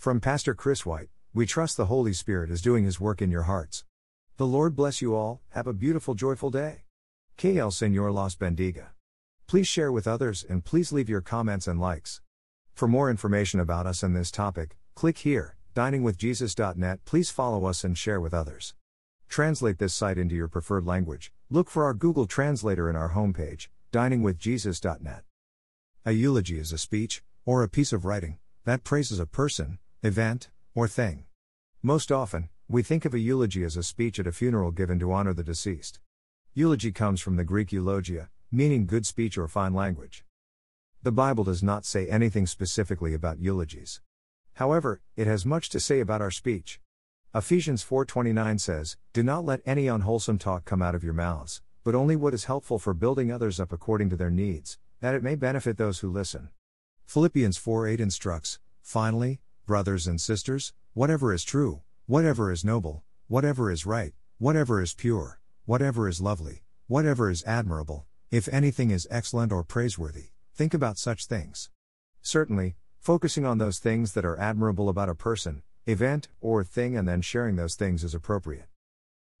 From Pastor Chris White, we trust the Holy Spirit is doing his work in your hearts. The Lord bless you all, have a beautiful, joyful day. Que el Señor los bendiga. Please share with others and please leave your comments and likes. For more information about us and this topic, click here, diningwithjesus.net. Please follow us and share with others. Translate this site into your preferred language. Look for our Google Translator in our homepage, diningwithjesus.net. A eulogy is a speech, or a piece of writing, that praises a person, event, or thing. Most often, we think of a eulogy as a speech at a funeral given to honor the deceased. Eulogy comes from the Greek eulogia, meaning good speech or fine language. The Bible does not say anything specifically about eulogies. However, it has much to say about our speech. Ephesians 4:29 says, "Do not let any unwholesome talk come out of your mouths, but only what is helpful for building others up according to their needs, that it may benefit those who listen." Philippians 4:8 instructs, "Finally, brothers and sisters, whatever is true, whatever is noble, whatever is right, whatever is pure, whatever is lovely, whatever is admirable, if anything is excellent or praiseworthy, think about such things." Certainly, focusing on those things that are admirable about a person, event, or thing and then sharing those things is appropriate.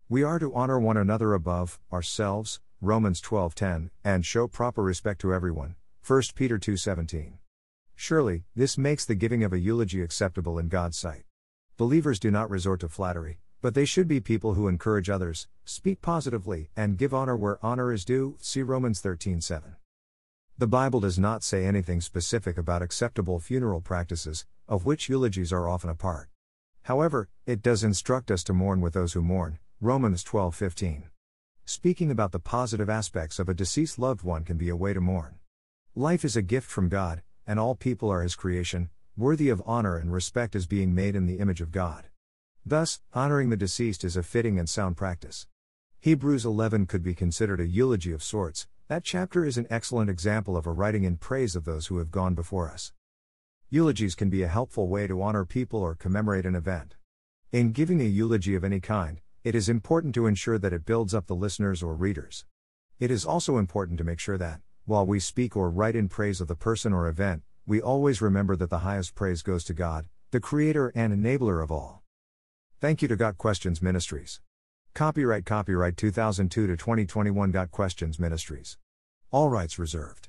We are to honor one another above ourselves, Romans 12:10, and show proper respect to everyone, 1 Peter 2:17. Surely, this makes the giving of a eulogy acceptable in God's sight. Believers do not resort to flattery, but they should be people who encourage others, speak positively, and give honor where honor is due. See Romans 13:7. The Bible does not say anything specific about acceptable funeral practices, of which eulogies are often a part. However, it does instruct us to mourn with those who mourn, Romans 12:15. Speaking about the positive aspects of a deceased loved one can be a way to mourn. Life is a gift from God, and all people are his creation, worthy of honor and respect as being made in the image of God. Thus, honoring the deceased is a fitting and sound practice. Hebrews 11 could be considered a eulogy of sorts, that chapter is an excellent example of a writing in praise of those who have gone before us. Eulogies can be a helpful way to honor people or commemorate an event. In giving a eulogy of any kind, it is important to ensure that it builds up the listeners or readers. It is also important to make sure that, while we speak or write in praise of the person or event, we always remember that the highest praise goes to God, the Creator and Enabler of all. Thank you to Got Questions Ministries. Copyright Copyright 2002 to 2021 Got Questions Ministries. All rights reserved.